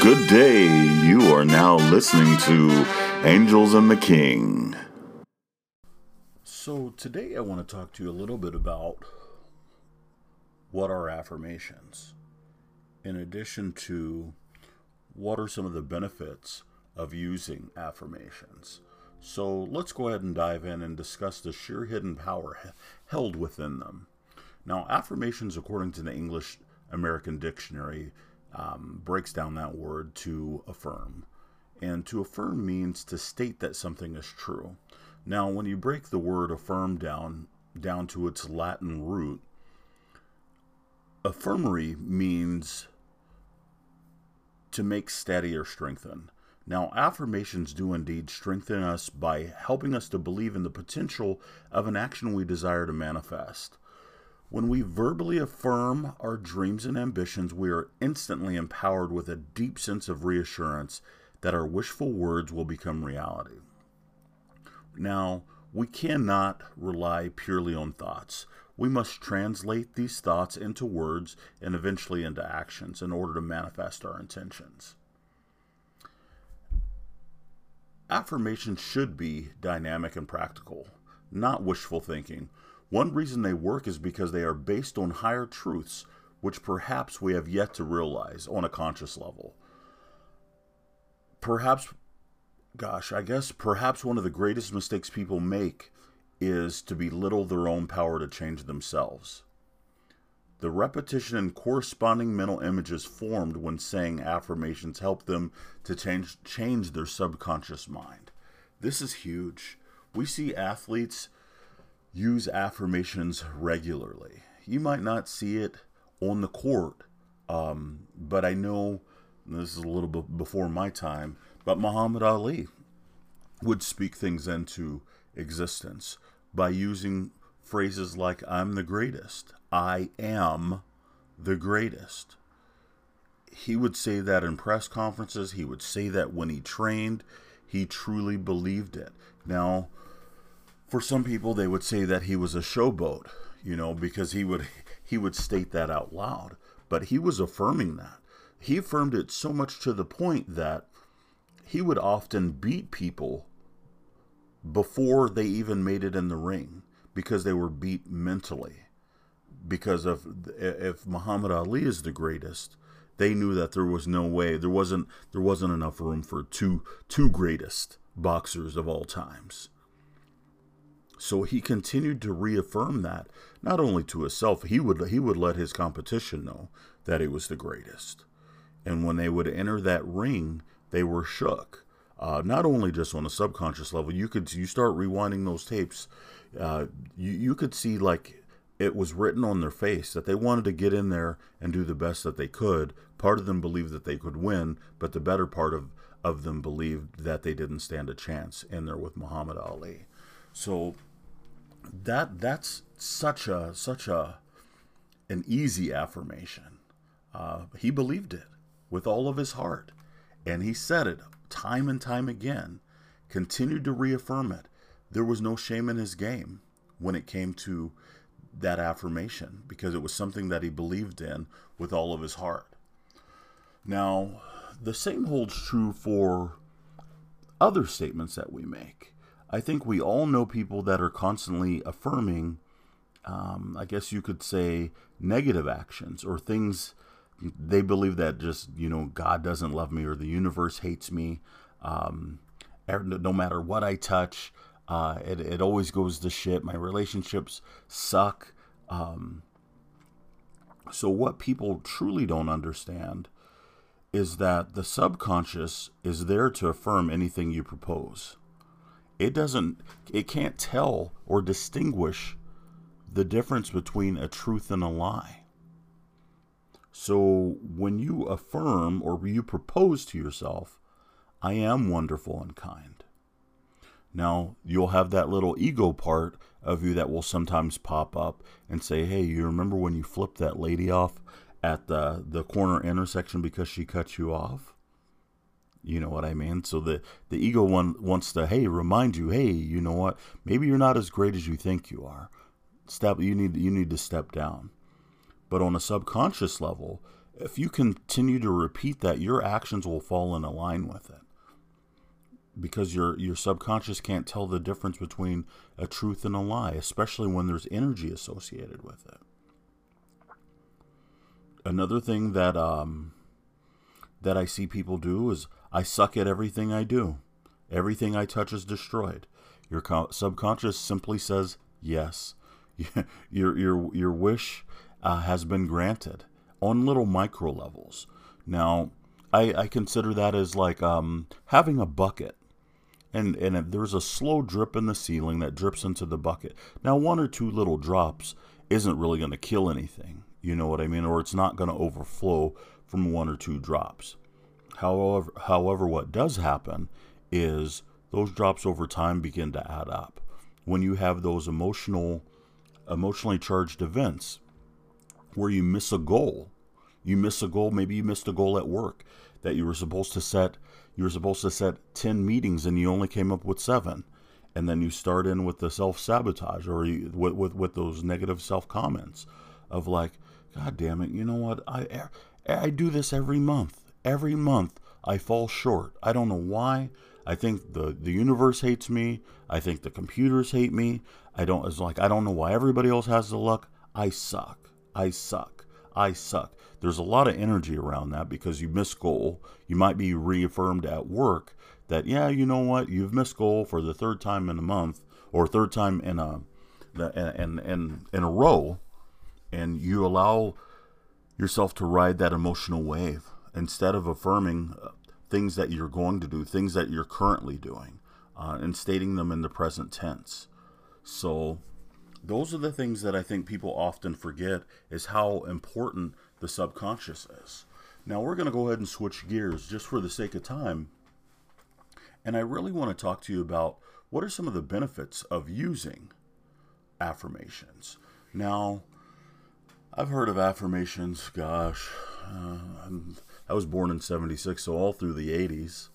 Good day. You are now listening to Angels and the King. So, today I want to talk to you a little bit about what are affirmations, in addition to what are some of the benefits of using affirmations. So, let's go ahead and dive in and discuss the sheer hidden power held within them. Now, affirmations, according to the English American Dictionary, um, breaks down that word to affirm. And to affirm means to state that something is true. Now, when you break the word affirm down down to its Latin root, affirmare means to make steady or strengthen. Now, affirmations do indeed strengthen us by helping us to believe in the potential of an action we desire to manifest. When we verbally affirm our dreams and ambitions, we are instantly empowered with a deep sense of reassurance that our wishful words will become reality. Now, we cannot rely purely on thoughts. We must translate these thoughts into words and eventually into actions in order to manifest our intentions. Affirmations should be dynamic and practical, not wishful thinking one reason they work is because they are based on higher truths, which perhaps we have yet to realize on a conscious level. Perhaps, gosh, I guess perhaps one of the greatest mistakes people make is to belittle their own power to change themselves. The repetition and corresponding mental images formed when saying affirmations help them to change change their subconscious mind. This is huge. We see athletes use affirmations regularly. You might not see it on the court, um, but I know this is a little bit before my time, but Muhammad Ali would speak things into existence by using phrases like, I'm the greatest, I am the greatest. He would say that in press conferences, he would say that when he trained, he truly believed it. Now, for some people they would say that he was a showboat you know because he would he would state that out loud. But he was affirming that. He affirmed it so much to the point that he would often beat people before they even made it in the ring because they were beat mentally. Because of if Muhammad Ali is the greatest they knew that there was no way there wasn't there wasn't enough room for two two greatest boxers of all times so he continued to reaffirm that not only to himself, he would he would let his competition know that he was the greatest. And when they would enter that ring, they were shook. Uh, not only just on a subconscious level, you could you start rewinding those tapes, uh, you you could see like it was written on their face that they wanted to get in there and do the best that they could. Part of them believed that they could win, but the better part of of them believed that they didn't stand a chance in there with Muhammad Ali. So that that's such a such a an easy affirmation. Uh, he believed it with all of his heart, and he said it time and time again. Continued to reaffirm it. There was no shame in his game when it came to that affirmation because it was something that he believed in with all of his heart. Now, the same holds true for other statements that we make. I think we all know people that are constantly affirming, um, I guess you could say, negative actions or things they believe that just, you know, God doesn't love me or the universe hates me. Um, no matter what I touch, uh, it, it always goes to shit. My relationships suck. Um, so, what people truly don't understand is that the subconscious is there to affirm anything you propose it doesn't it can't tell or distinguish the difference between a truth and a lie. So when you affirm or you propose to yourself, I am wonderful and kind. Now, you'll have that little ego part of you that will sometimes pop up and say, Hey, you remember when you flipped that lady off at the, the corner intersection because she cut you off? You know what I mean? So the the ego one wants to hey remind you, hey, you know what? Maybe you're not as great as you think you are. Step you need you need to step down. But on a subconscious level, if you continue to repeat that, your actions will fall in line with it. Because your your subconscious can't tell the difference between a truth and a lie, especially when there's energy associated with it. Another thing that um, that I see people do is I suck at everything I do. Everything I touch is destroyed. Your subconscious simply says yes. your your your wish uh, has been granted on little micro levels. Now, I, I consider that as like um, having a bucket, and and there's a slow drip in the ceiling that drips into the bucket. Now, one or two little drops isn't really going to kill anything. You know what I mean? Or it's not going to overflow from one or two drops. However, however, what does happen is those drops over time begin to add up. When you have those emotional, emotionally charged events where you miss a goal, you miss a goal, maybe you missed a goal at work that you were supposed to set, you were supposed to set 10 meetings and you only came up with seven. And then you start in with the self sabotage or you, with, with, with those negative self comments of like, God damn it, you know what? I, I do this every month. Every month I fall short. I don't know why. I think the the universe hates me. I think the computers hate me. I don't it's like I don't know why everybody else has the luck. I suck. I suck. I suck. There's a lot of energy around that because you miss goal. You might be reaffirmed at work that yeah, you know what, you've missed goal for the third time in a month or third time in a in in in a row, and you allow yourself to ride that emotional wave instead of affirming uh, things that you're going to do, things that you're currently doing, uh, and stating them in the present tense. So, those are the things that I think people often forget is how important the subconscious is. Now, we're going to go ahead and switch gears just for the sake of time. And I really want to talk to you about what are some of the benefits of using affirmations. Now, I've heard of affirmations, gosh, uh, I was born in 76, so all through the 80s.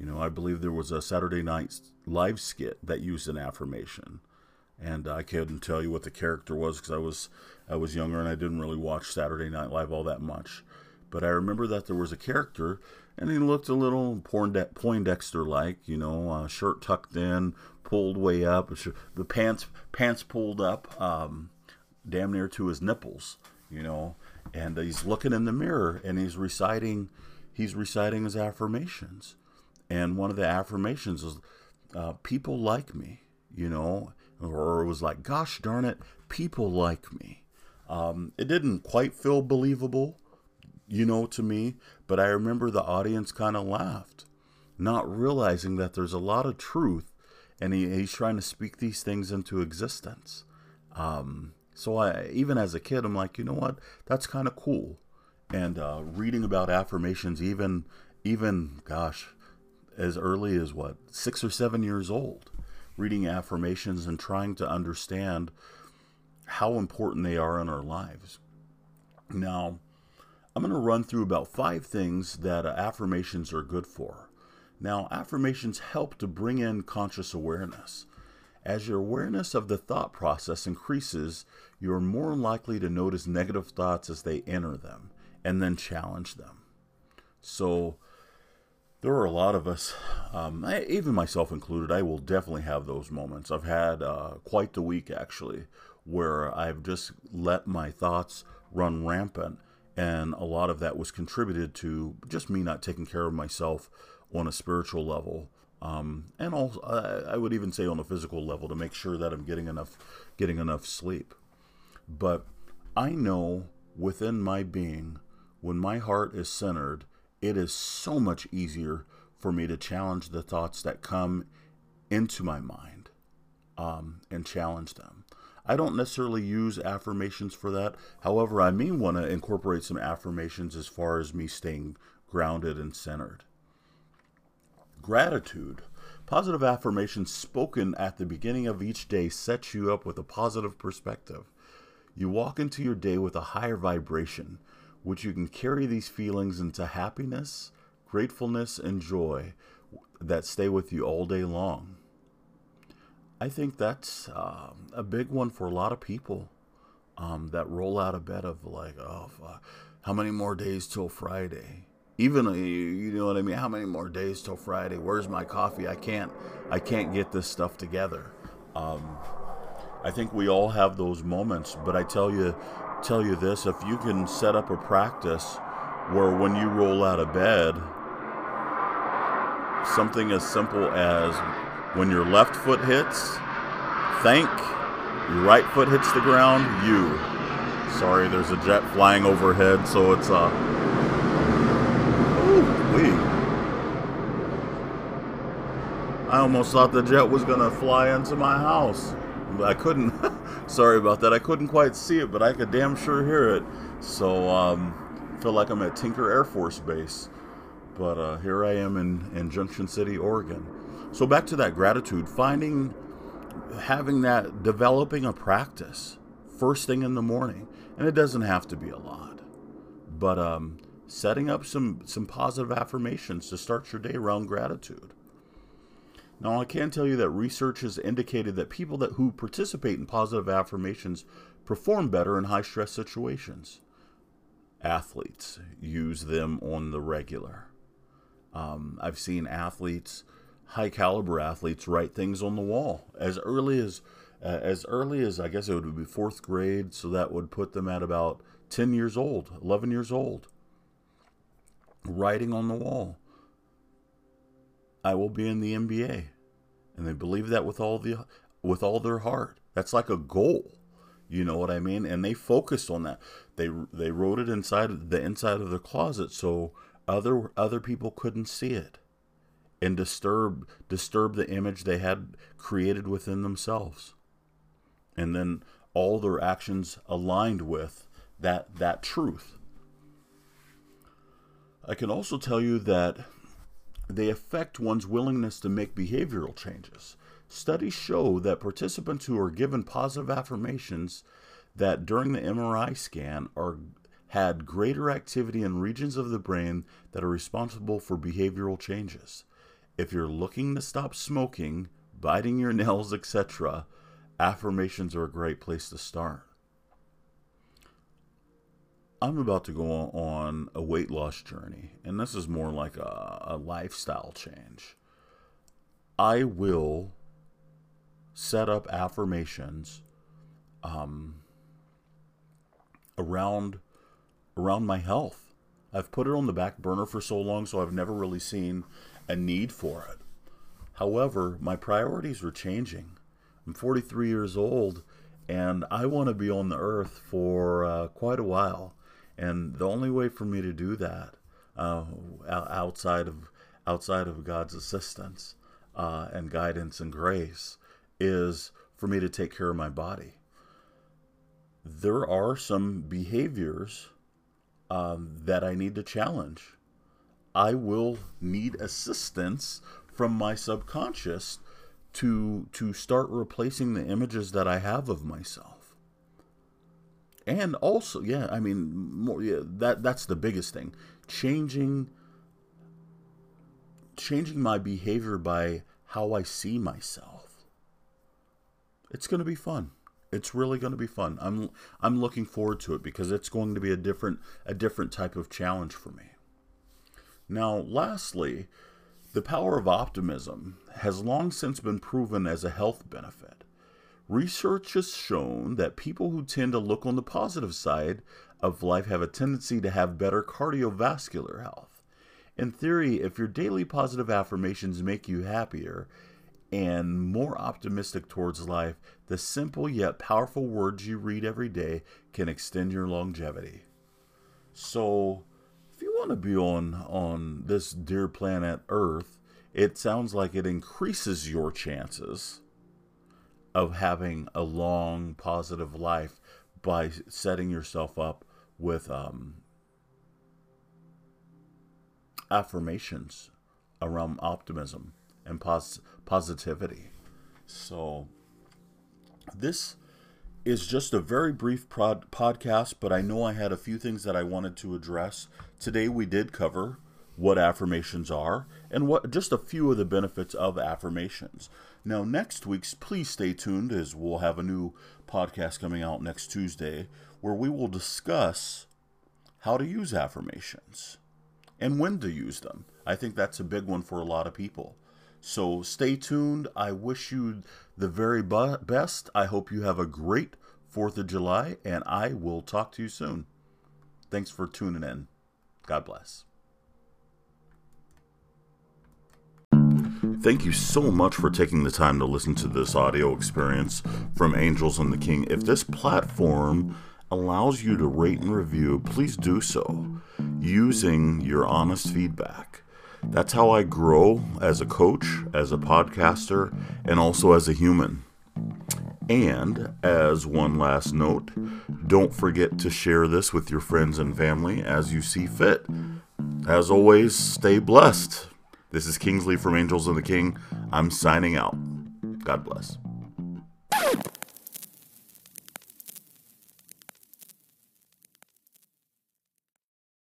You know, I believe there was a Saturday night live skit that used an affirmation. And I couldn't tell you what the character was because I was I was younger and I didn't really watch Saturday Night Live all that much. But I remember that there was a character and he looked a little Poindexter like, you know, uh, shirt tucked in, pulled way up, the pants pants pulled up, um, damn near to his nipples, you know and he's looking in the mirror and he's reciting he's reciting his affirmations. And one of the affirmations is uh, people like me you know or it was like gosh darn it people like me. Um, it didn't quite feel believable you know to me but i remember the audience kind of laughed not realizing that there's a lot of truth and he, he's trying to speak these things into existence. Um, so I, even as a kid, I'm like, you know what? That's kind of cool. And uh, reading about affirmations, even, even, gosh, as early as what six or seven years old, reading affirmations and trying to understand how important they are in our lives. Now, I'm going to run through about five things that uh, affirmations are good for. Now, affirmations help to bring in conscious awareness. As your awareness of the thought process increases, you are more likely to notice negative thoughts as they enter them and then challenge them. So, there are a lot of us, um, I, even myself included, I will definitely have those moments. I've had uh, quite the week actually where I've just let my thoughts run rampant. And a lot of that was contributed to just me not taking care of myself on a spiritual level um, and also I would even say on a physical level to make sure that I'm getting enough getting enough sleep. But I know within my being, when my heart is centered, it is so much easier for me to challenge the thoughts that come into my mind um, and challenge them. I don't necessarily use affirmations for that. However, I may want to incorporate some affirmations as far as me staying grounded and centered. Gratitude. Positive affirmations spoken at the beginning of each day sets you up with a positive perspective. You walk into your day with a higher vibration, which you can carry these feelings into happiness, gratefulness, and joy that stay with you all day long. I think that's uh, a big one for a lot of people um, that roll out of bed of like, oh, How many more days till Friday? Even uh, you know what I mean? How many more days till Friday? Where's my coffee? I can't I can't get this stuff together. Um, I think we all have those moments, but I tell you tell you this, if you can set up a practice where when you roll out of bed, something as simple as when your left foot hits, thank, your right foot hits the ground, you. Sorry, there's a jet flying overhead, so it's uh almost thought the jet was gonna fly into my house. I couldn't. sorry about that. I couldn't quite see it, but I could damn sure hear it. So um, feel like I'm at Tinker Air Force Base. But uh, here I am in, in Junction City, Oregon. So back to that gratitude, finding, having that, developing a practice first thing in the morning, and it doesn't have to be a lot, but um, setting up some some positive affirmations to start your day around gratitude. Now, I can tell you that research has indicated that people that who participate in positive affirmations perform better in high stress situations. Athletes use them on the regular. Um, I've seen athletes, high caliber athletes, write things on the wall as early as uh, as early as I guess it would be fourth grade, so that would put them at about ten years old, eleven years old, writing on the wall. I will be in the NBA, and they believe that with all the with all their heart. That's like a goal. You know what I mean? And they focused on that. They they wrote it inside the inside of their closet so other other people couldn't see it and disturb disturb the image they had created within themselves. And then all their actions aligned with that that truth. I can also tell you that they affect one's willingness to make behavioral changes. Studies show that participants who are given positive affirmations that during the MRI scan are had greater activity in regions of the brain that are responsible for behavioral changes. If you're looking to stop smoking, biting your nails, etc., affirmations are a great place to start. I'm about to go on a weight loss journey, and this is more like a, a lifestyle change. I will set up affirmations um, around around my health. I've put it on the back burner for so long, so I've never really seen a need for it. However, my priorities were changing. I'm 43 years old, and I want to be on the earth for uh, quite a while. And the only way for me to do that, uh, outside of outside of God's assistance uh, and guidance and grace, is for me to take care of my body. There are some behaviors um, that I need to challenge. I will need assistance from my subconscious to to start replacing the images that I have of myself. And also, yeah, I mean, more yeah, that that's the biggest thing. Changing changing my behavior by how I see myself. It's going to be fun. It's really going to be fun. I'm I'm looking forward to it because it's going to be a different a different type of challenge for me. Now, lastly, the power of optimism has long since been proven as a health benefit. Research has shown that people who tend to look on the positive side of life have a tendency to have better cardiovascular health. In theory, if your daily positive affirmations make you happier, and more optimistic towards life, the simple yet powerful words you read every day can extend your longevity. So, if you want to be on on this dear planet Earth, it sounds like it increases your chances of having a long positive life by setting yourself up with um, affirmations around optimism and pos- positivity. So, this is just a very brief prod- podcast, but I know I had a few things that I wanted to address. Today, we did cover what affirmations are and what just a few of the benefits of affirmations. Now, next week's, please stay tuned as we'll have a new podcast coming out next Tuesday where we will discuss how to use affirmations and when to use them. I think that's a big one for a lot of people. So stay tuned. I wish you the very best. I hope you have a great 4th of July, and I will talk to you soon. Thanks for tuning in. God bless. Thank you so much for taking the time to listen to this audio experience from Angels and the King. If this platform allows you to rate and review, please do so using your honest feedback. That's how I grow as a coach, as a podcaster, and also as a human. And as one last note, don't forget to share this with your friends and family as you see fit. As always, stay blessed. This is Kingsley from Angels and the King. I'm signing out. God bless.